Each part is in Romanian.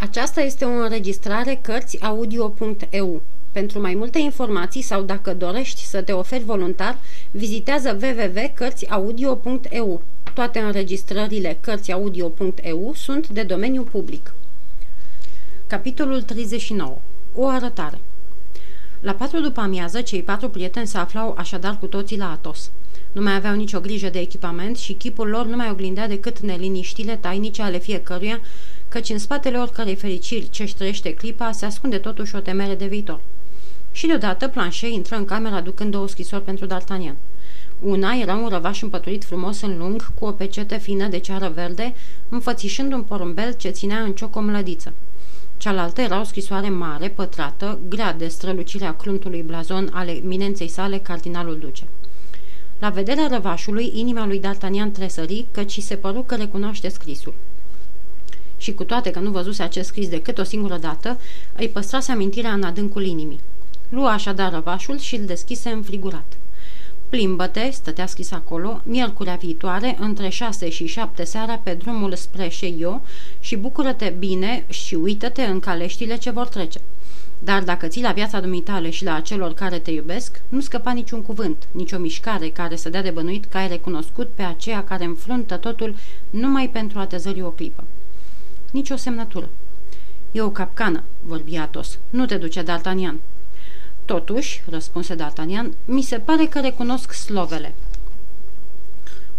Aceasta este o înregistrare Cărțiaudio.eu. Pentru mai multe informații sau dacă dorești să te oferi voluntar, vizitează www.cărțiaudio.eu. Toate înregistrările Cărțiaudio.eu sunt de domeniu public. Capitolul 39. O arătare La patru după amiază, cei patru prieteni se aflau așadar cu toții la Atos. Nu mai aveau nicio grijă de echipament și chipul lor nu mai oglindea decât neliniștile tainice ale fiecăruia, căci în spatele oricărei fericiri ce-și trăiește clipa se ascunde totuși o temere de viitor. Și deodată Planchet intră în cameră aducând două scrisori pentru D'Artagnan. Una era un răvaș împăturit frumos în lung, cu o pecete fină de ceară verde, înfățișând un porumbel ce ținea în cioc o mlădiță. Cealaltă era o scrisoare mare, pătrată, grea de strălucirea cluntului blazon ale eminenței sale, cardinalul duce. La vederea răvașului, inima lui D'Artagnan tresări, căci se păru că recunoaște scrisul și cu toate că nu văzuse acest scris decât o singură dată, îi păstrase amintirea în adâncul inimii. Lua așadar răvașul și îl deschise înfrigurat. Plimbă-te, stătea scris acolo, miercurea viitoare, între șase și șapte seara pe drumul spre Sheio și bucură-te bine și uită-te în caleștile ce vor trece. Dar dacă ții la viața dumitale și la acelor care te iubesc, nu scăpa niciun cuvânt, nicio mișcare care să dea de bănuit că ai recunoscut pe aceea care înfruntă totul numai pentru a te zări o clipă. Nici o semnătură. E o capcană, vorbi Atos. Nu te duce, D'Artagnan. Totuși, răspunse D'Artagnan, mi se pare că recunosc slovele.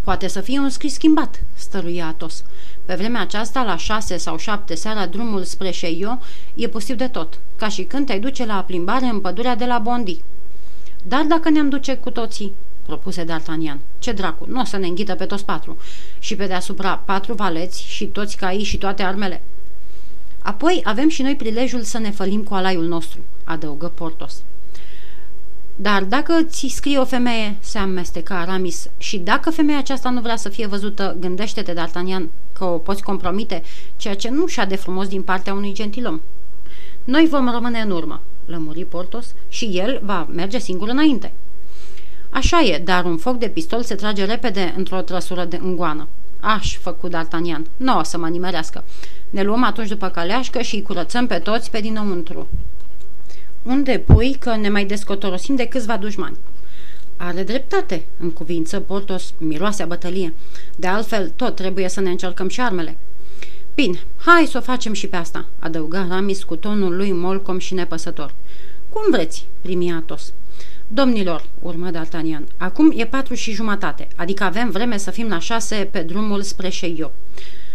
Poate să fie un scris schimbat, stăruia Atos. Pe vremea aceasta, la șase sau șapte seara, drumul spre Sheio e pustiu de tot, ca și când te duce la plimbare în pădurea de la Bondi. Dar dacă ne-am duce cu toții, propuse D'Artagnan. Ce dracu, nu o să ne înghită pe toți patru. Și pe deasupra patru valeți și toți caii și toate armele. Apoi avem și noi prilejul să ne fălim cu alaiul nostru, adăugă Portos. Dar dacă ți scrie o femeie, se amestecă Aramis, și dacă femeia aceasta nu vrea să fie văzută, gândește-te, D'Artagnan, că o poți compromite, ceea ce nu și-a de frumos din partea unui gentilom. Noi vom rămâne în urmă, lămuri Portos, și el va merge singur înainte. Așa e, dar un foc de pistol se trage repede într-o trăsură de îngoană. Aș, făcut D'Artagnan, nu o să mă nimerească. Ne luăm atunci după caleașcă și îi curățăm pe toți pe dinăuntru. Unde pui că ne mai descotorosim de câțiva dușmani? Are dreptate, în cuvință Portos miroase a bătălie. De altfel, tot trebuie să ne încercăm și armele. Bine, hai să o facem și pe asta, adăuga Ramis cu tonul lui molcom și nepăsător. Cum vreți, primi Atos. Domnilor, urmă D'Artagnan, acum e patru și jumătate, adică avem vreme să fim la șase pe drumul spre Sheio.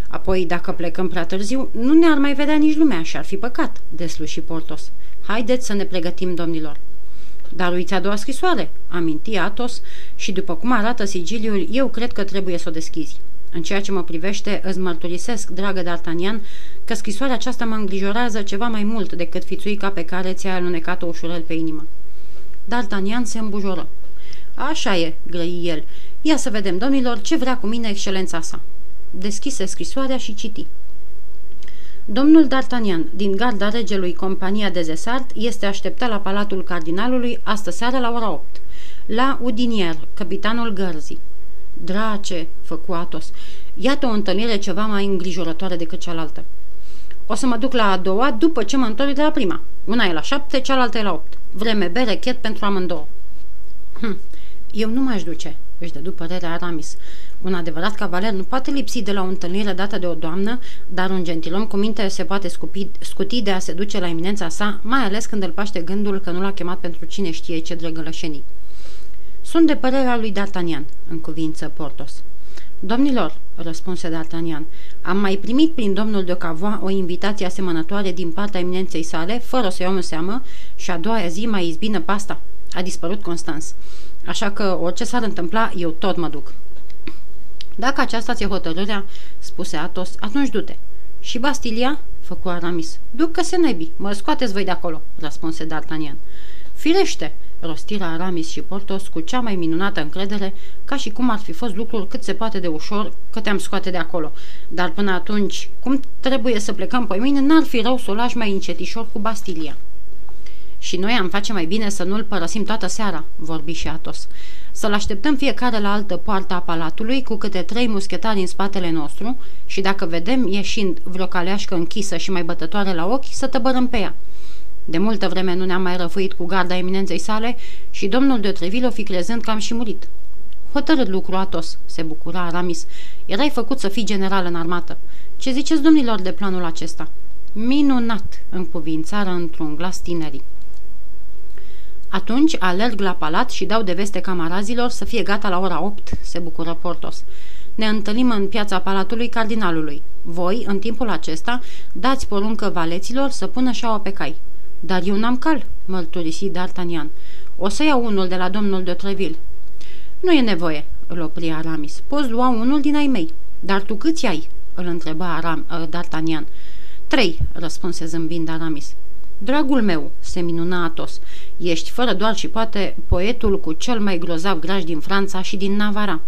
Apoi, dacă plecăm prea târziu, nu ne-ar mai vedea nici lumea și ar fi păcat, desluși Portos. Haideți să ne pregătim, domnilor. Dar uiți a doua scrisoare, aminti Atos, și după cum arată sigiliul, eu cred că trebuie să o deschizi. În ceea ce mă privește, îți mărturisesc, dragă D'Artagnan, că scrisoarea aceasta mă îngrijorează ceva mai mult decât fițuica pe care ți-ai alunecat-o ușurel pe inimă. D'Artagnan se îmbujoră. Așa e, grăi el. Ia să vedem, domnilor, ce vrea cu mine excelența sa. Deschise scrisoarea și citi. Domnul D'Artagnan, din garda regelui Compania de Zesart, este așteptat la Palatul Cardinalului astă seară la ora 8. La Udinier, capitanul gărzii. Drace, făcu Atos, iată o întâlnire ceva mai îngrijorătoare decât cealaltă. O să mă duc la a doua după ce mă întorc de la prima. Una e la șapte, cealaltă e la opt. Vreme berechet pentru amândouă. Hm, eu nu m-aș duce, își dădu părerea Aramis. Un adevărat cavaler nu poate lipsi de la o întâlnire dată de o doamnă, dar un gentilom cu minte se poate scupi, scuti de a se duce la eminența sa, mai ales când îl paște gândul că nu l-a chemat pentru cine știe ce drăgălășenii. Sunt de părerea lui D'Artagnan, în cuvință Portos. Domnilor, răspunse D'Artagnan, am mai primit prin domnul de Cavois o invitație asemănătoare din partea eminenței sale, fără să iau în seamă, și a doua zi mai izbină pasta. A dispărut Constans. Așa că orice s-ar întâmpla, eu tot mă duc. Dacă aceasta ți-e hotărârea, spuse Atos, atunci du-te. Și Bastilia? făcu Aramis. Ducă-se nebii, mă scoateți voi de acolo, răspunse D'Artagnan. Firește, rostira Aramis și Portos cu cea mai minunată încredere, ca și cum ar fi fost lucrul cât se poate de ușor că te-am scoate de acolo. Dar până atunci, cum trebuie să plecăm pe mine, n-ar fi rău să o lași mai încetișor cu Bastilia. Și noi am face mai bine să nu-l părăsim toată seara, vorbi și Atos. Să-l așteptăm fiecare la altă poartă a palatului cu câte trei muschetari în spatele nostru și dacă vedem ieșind vreo caleașcă închisă și mai bătătoare la ochi, să tăbărăm pe ea. De multă vreme nu ne-am mai răfuit cu garda eminenței sale și domnul de Treville o fi crezând că am și murit. Hotărât lucru, Atos, se bucura Aramis. Erai făcut să fii general în armată. Ce ziceți domnilor de planul acesta? Minunat, cuvințară într-un glas tinerii. Atunci alerg la palat și dau de veste camarazilor să fie gata la ora 8, se bucură Portos. Ne întâlnim în piața palatului cardinalului. Voi, în timpul acesta, dați poruncă valeților să pună șaua pe cai. Dar eu n-am cal, mărturisi D'Artagnan. O să iau unul de la domnul de Treville. Nu e nevoie, îl opri Aramis. Poți lua unul din ai mei. Dar tu câți ai? îl întreba Aram, uh, D'Artagnan. Trei, răspunse zâmbind Aramis. Dragul meu, se minuna Atos, ești fără doar și poate poetul cu cel mai grozav graj din Franța și din Navara.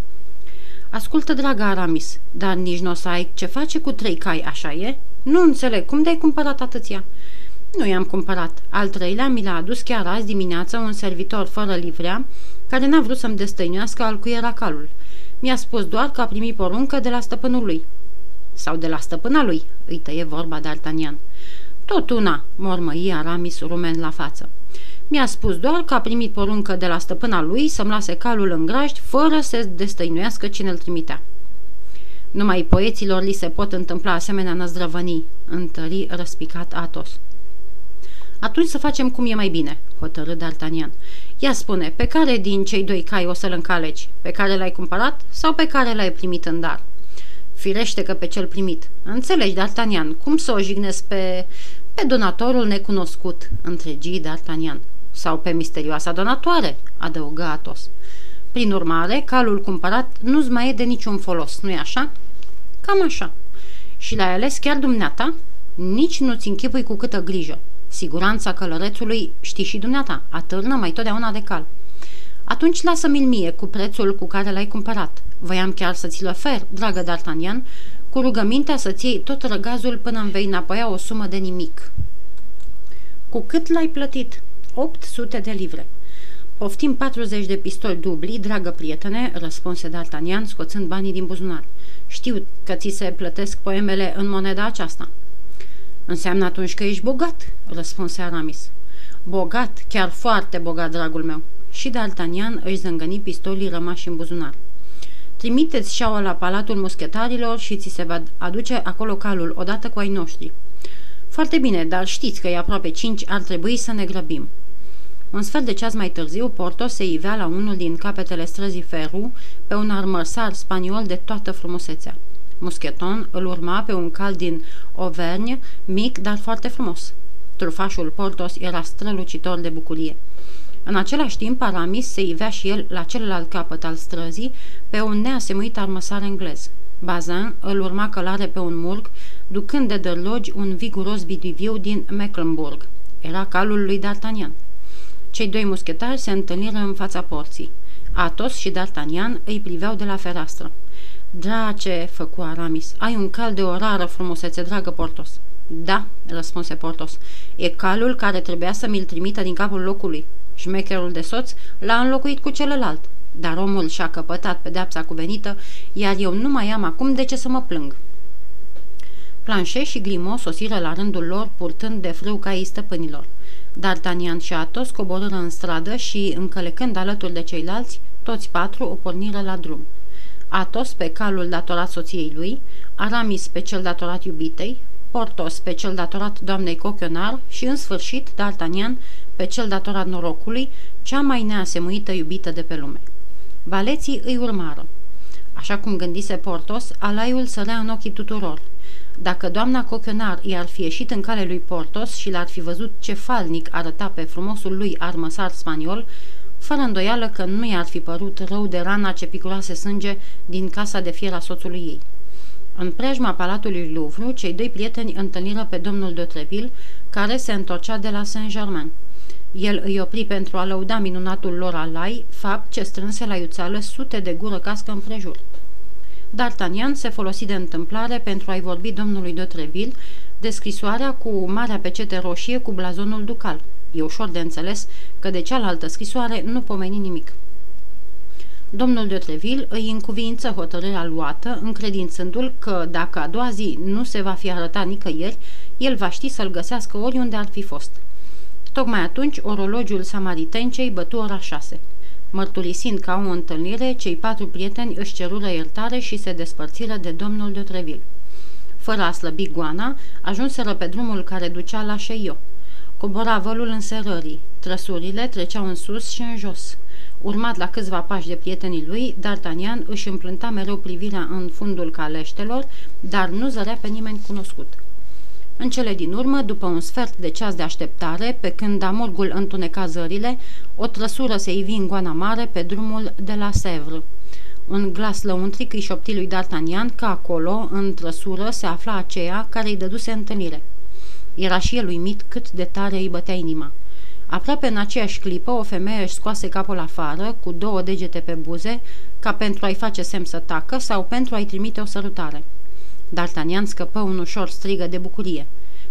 Ascultă, dragă Aramis, dar nici nu o să ai ce face cu trei cai, așa e? Nu înțeleg, cum de-ai cumpărat atâția? Nu i-am cumpărat. Al treilea mi l-a adus chiar azi dimineață un servitor fără livrea, care n-a vrut să-mi destăinuiască al cui era calul. Mi-a spus doar că a primit poruncă de la stăpânul lui. Sau de la stăpâna lui, îi tăie vorba D'Artagnan. Tot una, mormăi Aramis rumen la față. Mi-a spus doar că a primit poruncă de la stăpâna lui să-mi lase calul în grajd fără să destăinuiască cine îl trimitea. Numai poeților li se pot întâmpla asemenea năzdrăvănii, întări răspicat Atos. Atunci să facem cum e mai bine, hotărâ D'Artagnan. Ia spune, pe care din cei doi cai o să-l încaleci? Pe care l-ai cumpărat sau pe care l-ai primit în dar? Firește că pe cel primit. Înțelegi, D'Artagnan, cum să o jignesc pe... pe donatorul necunoscut, întregi D'Artagnan. Sau pe misterioasa donatoare, adăugă Atos. Prin urmare, calul cumpărat nu-ți mai e de niciun folos, nu-i așa? Cam așa. Și l-ai ales chiar dumneata? Nici nu-ți închipui cu câtă grijă. Siguranța călărețului știi și dumneata, atârnă mai totdeauna de cal. Atunci lasă-mi-l mie cu prețul cu care l-ai cumpărat. Voiam chiar să ți-l ofer, dragă D'Artagnan, cu rugămintea să-ți iei tot răgazul până îmi vei înapoia o sumă de nimic. Cu cât l-ai plătit? 800 de livre. Poftim 40 de pistoli dubli, dragă prietene, răspunse D'Artagnan, scoțând banii din buzunar. Știu că ți se plătesc poemele în moneda aceasta. Înseamnă atunci că ești bogat, răspunse Aramis. Bogat, chiar foarte bogat, dragul meu. Și D'Artagnan își zângăni pistolii rămași în buzunar. Trimiteți șaua la palatul muschetarilor și ți se va aduce acolo calul, odată cu ai noștri. Foarte bine, dar știți că e aproape cinci, ar trebui să ne grăbim. Un sfert de ceas mai târziu, Portos se ivea la unul din capetele străzii Ferru, pe un armărsar spaniol de toată frumusețea. Muscheton îl urma pe un cal din Auvergne, mic, dar foarte frumos. Trufașul Portos era strălucitor de bucurie. În același timp, Aramis se ivea și el la celălalt capăt al străzii, pe un neasemuit armăsar englez. Bazin îl urma călare pe un murg, ducând de dărlogi un viguros bidiviu din Mecklenburg. Era calul lui D'Artagnan. Cei doi muschetari se întâlniră în fața porții. Atos și D'Artagnan îi priveau de la fereastră. Drace, făcu Aramis, ai un cal de o rară frumusețe, dragă Portos. Da, răspunse Portos, e calul care trebuia să mi-l trimită din capul locului. Șmecherul de soț l-a înlocuit cu celălalt, dar omul și-a căpătat pedeapsa cuvenită, iar eu nu mai am acum de ce să mă plâng. Planșe și Grimo sosiră la rândul lor, purtând de frâu caii stăpânilor. D'Artagnan și Atos coborâră în stradă și, încălecând alături de ceilalți, toți patru o porniră la drum. Atos pe calul datorat soției lui, Aramis pe cel datorat iubitei, Portos pe cel datorat doamnei Cochionar și, în sfârșit, D'Artagnan pe cel datorat norocului, cea mai neasemuită iubită de pe lume. Valeții îi urmară. Așa cum gândise Portos, alaiul sărea în ochii tuturor. Dacă doamna Cochionar i-ar fi ieșit în cale lui Portos și l-ar fi văzut ce falnic arăta pe frumosul lui armăsar spaniol, fără îndoială că nu i-ar fi părut rău de rana ce picurase sânge din casa de fier a soțului ei. În preajma palatului Louvre, cei doi prieteni întâlniră pe domnul de Treville, care se întorcea de la Saint-Germain. El îi opri pentru a lăuda minunatul lor alai, fapt ce strânse la iuțeală sute de gură cască împrejur. D'Artagnan se folosi de întâmplare pentru a-i vorbi domnului de Treville de scrisoarea cu marea pecete roșie cu blazonul ducal – E ușor de înțeles că de cealaltă scrisoare nu pomeni nimic. Domnul de Treville îi încuviință hotărârea luată, încredințându-l că dacă a doua zi nu se va fi arătat nicăieri, el va ști să-l găsească oriunde ar fi fost. Tocmai atunci, orologiul samaritencei bătu ora șase. Mărturisind ca o întâlnire, cei patru prieteni își cerură iertare și se despărțiră de domnul de Treville. Fără a slăbi goana, ajunseră pe drumul care ducea la Șeio. Cobora vălul înserării. Trăsurile treceau în sus și în jos. Urmat la câțiva pași de prietenii lui, D'Artagnan își împlânta mereu privirea în fundul caleștelor, dar nu zărea pe nimeni cunoscut. În cele din urmă, după un sfert de ceas de așteptare, pe când amurgul întuneca zările, o trăsură se ivi în goana mare pe drumul de la Sèvres. Un glas lăuntric îi șopti lui D'Artagnan că acolo, în trăsură, se afla aceea care îi dăduse întâlnire. Era și el uimit cât de tare îi bătea inima. Aproape în aceeași clipă, o femeie își scoase capul afară, cu două degete pe buze, ca pentru a-i face semn să tacă sau pentru a-i trimite o sărutare. D'Artagnan scăpă un ușor strigă de bucurie.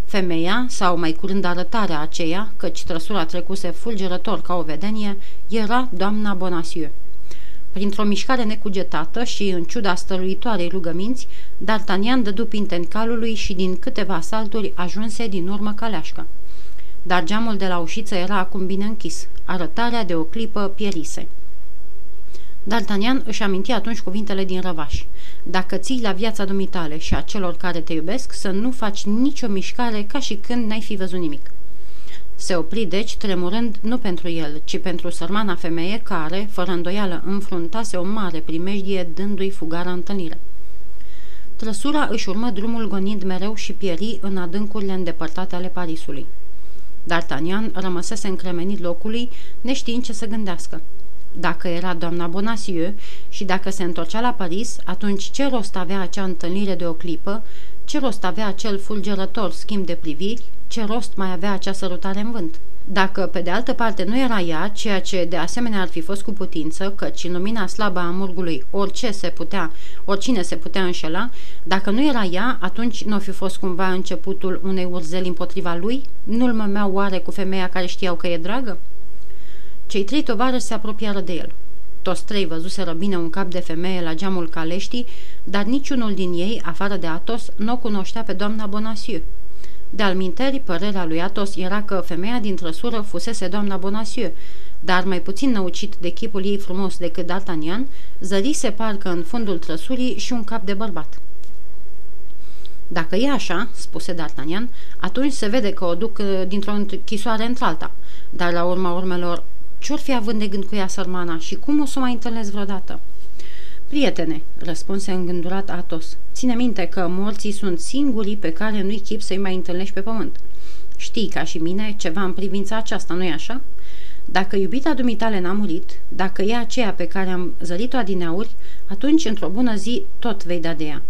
Femeia, sau mai curând arătarea aceea, căci trăsura trecuse fulgerător ca o vedenie, era doamna Bonacieux. Printr-o mișcare necugetată și în ciuda stăluitoarei rugăminți, D'Artagnan dădu pinte calului și din câteva salturi ajunse din urmă caleașcă. Dar geamul de la ușiță era acum bine închis. Arătarea de o clipă pierise. D'Artagnan își aminti atunci cuvintele din răvași. Dacă ții la viața dumitale și a celor care te iubesc, să nu faci nicio mișcare ca și când n-ai fi văzut nimic. Se opri deci, tremurând nu pentru el, ci pentru sărmana femeie care, fără îndoială, înfruntase o mare primejdie dându-i fugara întâlnire. Trăsura își urmă drumul gonind mereu și pieri în adâncurile îndepărtate ale Parisului. D'Artagnan rămăsese încremenit locului, neștiind ce să gândească. Dacă era doamna Bonacieux și dacă se întorcea la Paris, atunci ce rost avea acea întâlnire de o clipă, ce rost avea acel fulgerător schimb de priviri, ce rost mai avea acea sărutare în vânt? Dacă, pe de altă parte, nu era ea, ceea ce de asemenea ar fi fost cu putință, căci în lumina slabă a murgului orice se putea, oricine se putea înșela, dacă nu era ea, atunci nu fi fost cumva începutul unei urzeli împotriva lui? Nu-l mămeau oare cu femeia care știau că e dragă? Cei trei tovarăși se apropiară de el. Toți trei văzuseră bine un cap de femeie la geamul caleștii, dar niciunul din ei, afară de Atos, nu o cunoștea pe doamna Bonacieux. De-al minteri, părerea lui Atos era că femeia din trăsură fusese doamna Bonacieux, dar mai puțin năucit de chipul ei frumos decât D'Artagnan, zărise parcă în fundul trăsurii și un cap de bărbat. Dacă e așa, spuse D'Artagnan, atunci se vede că o duc uh, dintr-o închisoare într-alta. Dar la urma urmelor, ce-or fi având de gând cu ea sărmana și cum o să o mai întâlnesc vreodată? Prietene, răspunse îngândurat Atos, ține minte că morții sunt singurii pe care nu-i chip să-i mai întâlnești pe pământ. Știi, ca și mine, ceva în privința aceasta, nu-i așa? Dacă iubita dumitale n-a murit, dacă e aceea pe care am zărit-o adineauri, atunci, într-o bună zi, tot vei da de ea.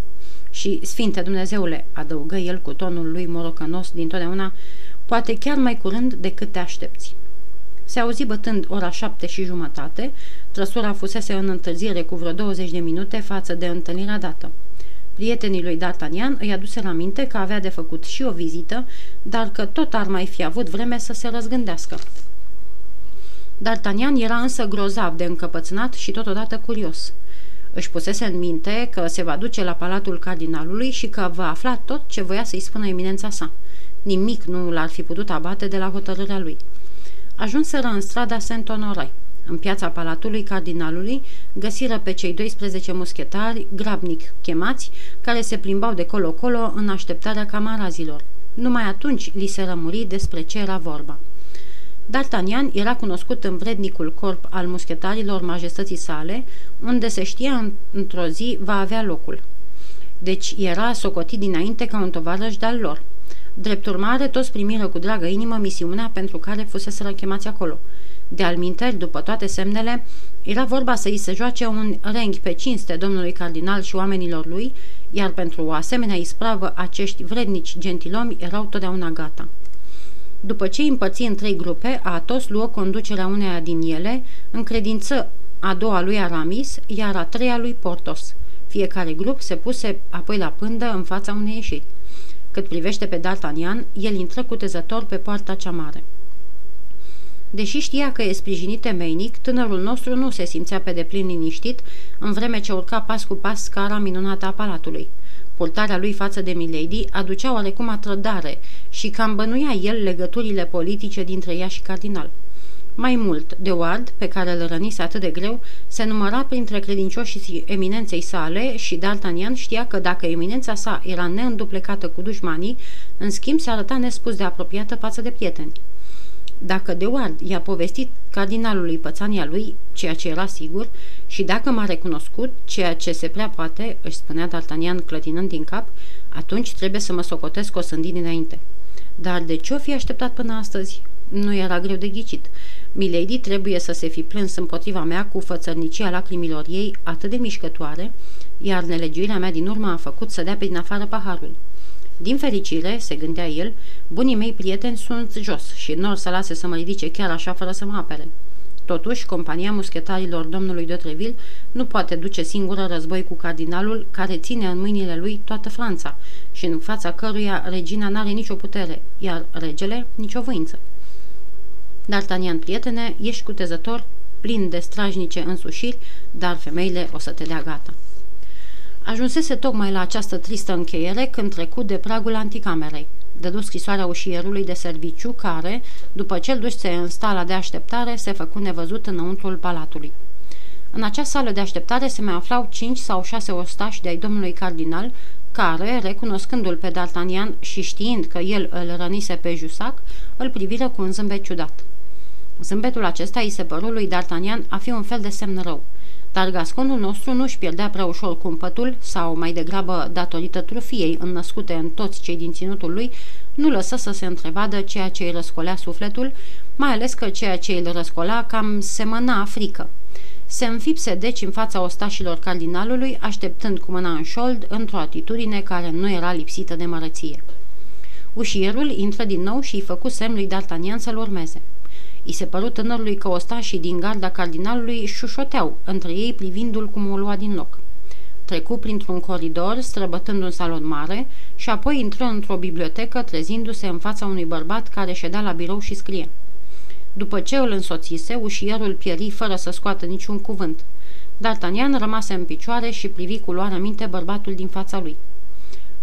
Și, Sfinte Dumnezeule, adăugă el cu tonul lui morocănos dintotdeauna, poate chiar mai curând decât te aștepți. Se auzi bătând ora șapte și jumătate, trăsura fusese în întârziere cu vreo 20 de minute față de întâlnirea dată. Prietenii lui D'Artagnan îi aduse la minte că avea de făcut și o vizită, dar că tot ar mai fi avut vreme să se răzgândească. D'Artagnan era însă grozav de încăpățânat și totodată curios. Își pusese în minte că se va duce la palatul cardinalului și că va afla tot ce voia să-i spună eminența sa. Nimic nu l-ar fi putut abate de la hotărârea lui. Ajunseră în strada Saint-Honoré. În piața palatului cardinalului găsiră pe cei 12 muschetari grabnic chemați, care se plimbau de colo-colo în așteptarea camarazilor. Numai atunci li se rămuri despre ce era vorba. D'Artagnan era cunoscut în vrednicul corp al muschetarilor majestății sale, unde se știa într-o zi va avea locul. Deci era socotit dinainte ca un tovarăș de-al lor. Drept urmare, toți primiră cu dragă inimă misiunea pentru care fusese chemați acolo. De alminteri, după toate semnele, era vorba să îi se joace un renghi pe cinste domnului cardinal și oamenilor lui, iar pentru o asemenea ispravă acești vrednici gentilomi erau totdeauna gata. După ce îi împărți în trei grupe, Atos luă conducerea uneia din ele, în credință a doua lui Aramis, iar a treia lui Portos. Fiecare grup se puse apoi la pândă în fața unei ieșiri. Cât privește pe D'Artagnan, el intră cutezător pe poarta cea mare. Deși știa că e sprijinit temeinic, tânărul nostru nu se simțea pe deplin liniștit în vreme ce urca pas cu pas scara minunată a palatului. Purtarea lui față de Milady aducea oarecum atrădare și cam bănuia el legăturile politice dintre ea și cardinal. Mai mult, de Ward, pe care îl rănise atât de greu, se număra printre credincioșii eminenței sale și D'Artagnan știa că dacă eminența sa era neînduplecată cu dușmanii, în schimb se arăta nespus de apropiată față de prieteni. Dacă de Ward i-a povestit cardinalului pățania lui, ceea ce era sigur, și dacă m-a recunoscut, ceea ce se prea poate, își spunea D'Artagnan clătinând din cap, atunci trebuie să mă socotesc o sândii dinainte. Dar de ce o fi așteptat până astăzi? Nu era greu de ghicit. Milady trebuie să se fi plâns împotriva mea cu fățărnicia lacrimilor ei atât de mișcătoare, iar nelegiuirea mea din urmă a făcut să dea pe din afară paharul. Din fericire, se gândea el, bunii mei prieteni sunt jos și nu or să lase să mă ridice chiar așa fără să mă apere. Totuși, compania muschetarilor domnului de Treville nu poate duce singură război cu cardinalul care ține în mâinile lui toată Franța și în fața căruia regina n-are nicio putere, iar regele nicio voință. D'Artagnan, prietene, ești cutezător, plin de strajnice însușiri, dar femeile o să te dea gata. Ajunsese tocmai la această tristă încheiere când trecu de pragul anticamerei. Dădu scrisoarea ușierului de serviciu care, după ce îl se în stala de așteptare, se făcu nevăzut înăuntrul palatului. În acea sală de așteptare se mai aflau cinci sau șase ostași de-ai domnului cardinal, care, recunoscându-l pe D'Artagnan și știind că el îl rănise pe Jusac, îl priviră cu un zâmbet ciudat. Zâmbetul acesta îi se păru lui D'Artagnan a fi un fel de semn rău. Dar gasconul nostru nu își pierdea prea ușor cumpătul, sau mai degrabă datorită trufiei înnăscute în toți cei din ținutul lui, nu lăsă să se întrevadă ceea ce îi răscolea sufletul, mai ales că ceea ce îl răscola cam semăna frică. Se înfipse deci în fața ostașilor cardinalului, așteptând cu mâna în șold, într-o atitudine care nu era lipsită de mărăție. Ușierul intră din nou și îi făcu semn lui D'Artagnan să-l urmeze. I se păru tânărului că ostașii din garda cardinalului șușoteau, între ei privindu-l cum o lua din loc. Trecu printr-un coridor, străbătând un salon mare, și apoi intră într-o bibliotecă, trezindu-se în fața unui bărbat care ședea la birou și scrie. După ce îl însoțise, ușierul pieri fără să scoată niciun cuvânt. D'Artagnan rămase în picioare și privi cu luarea minte bărbatul din fața lui.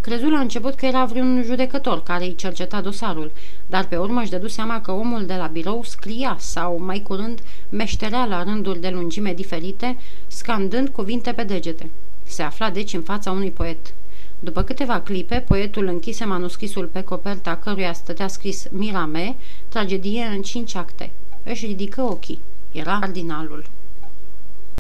Crezu la început că era vreun judecător care îi cerceta dosarul, dar pe urmă își dădu seama că omul de la birou scria sau, mai curând, meșterea la rânduri de lungime diferite, scandând cuvinte pe degete. Se afla deci în fața unui poet. După câteva clipe, poetul închise manuscrisul pe coperta căruia stătea scris Mirame, tragedie în cinci acte. Își ridică ochii. Era cardinalul.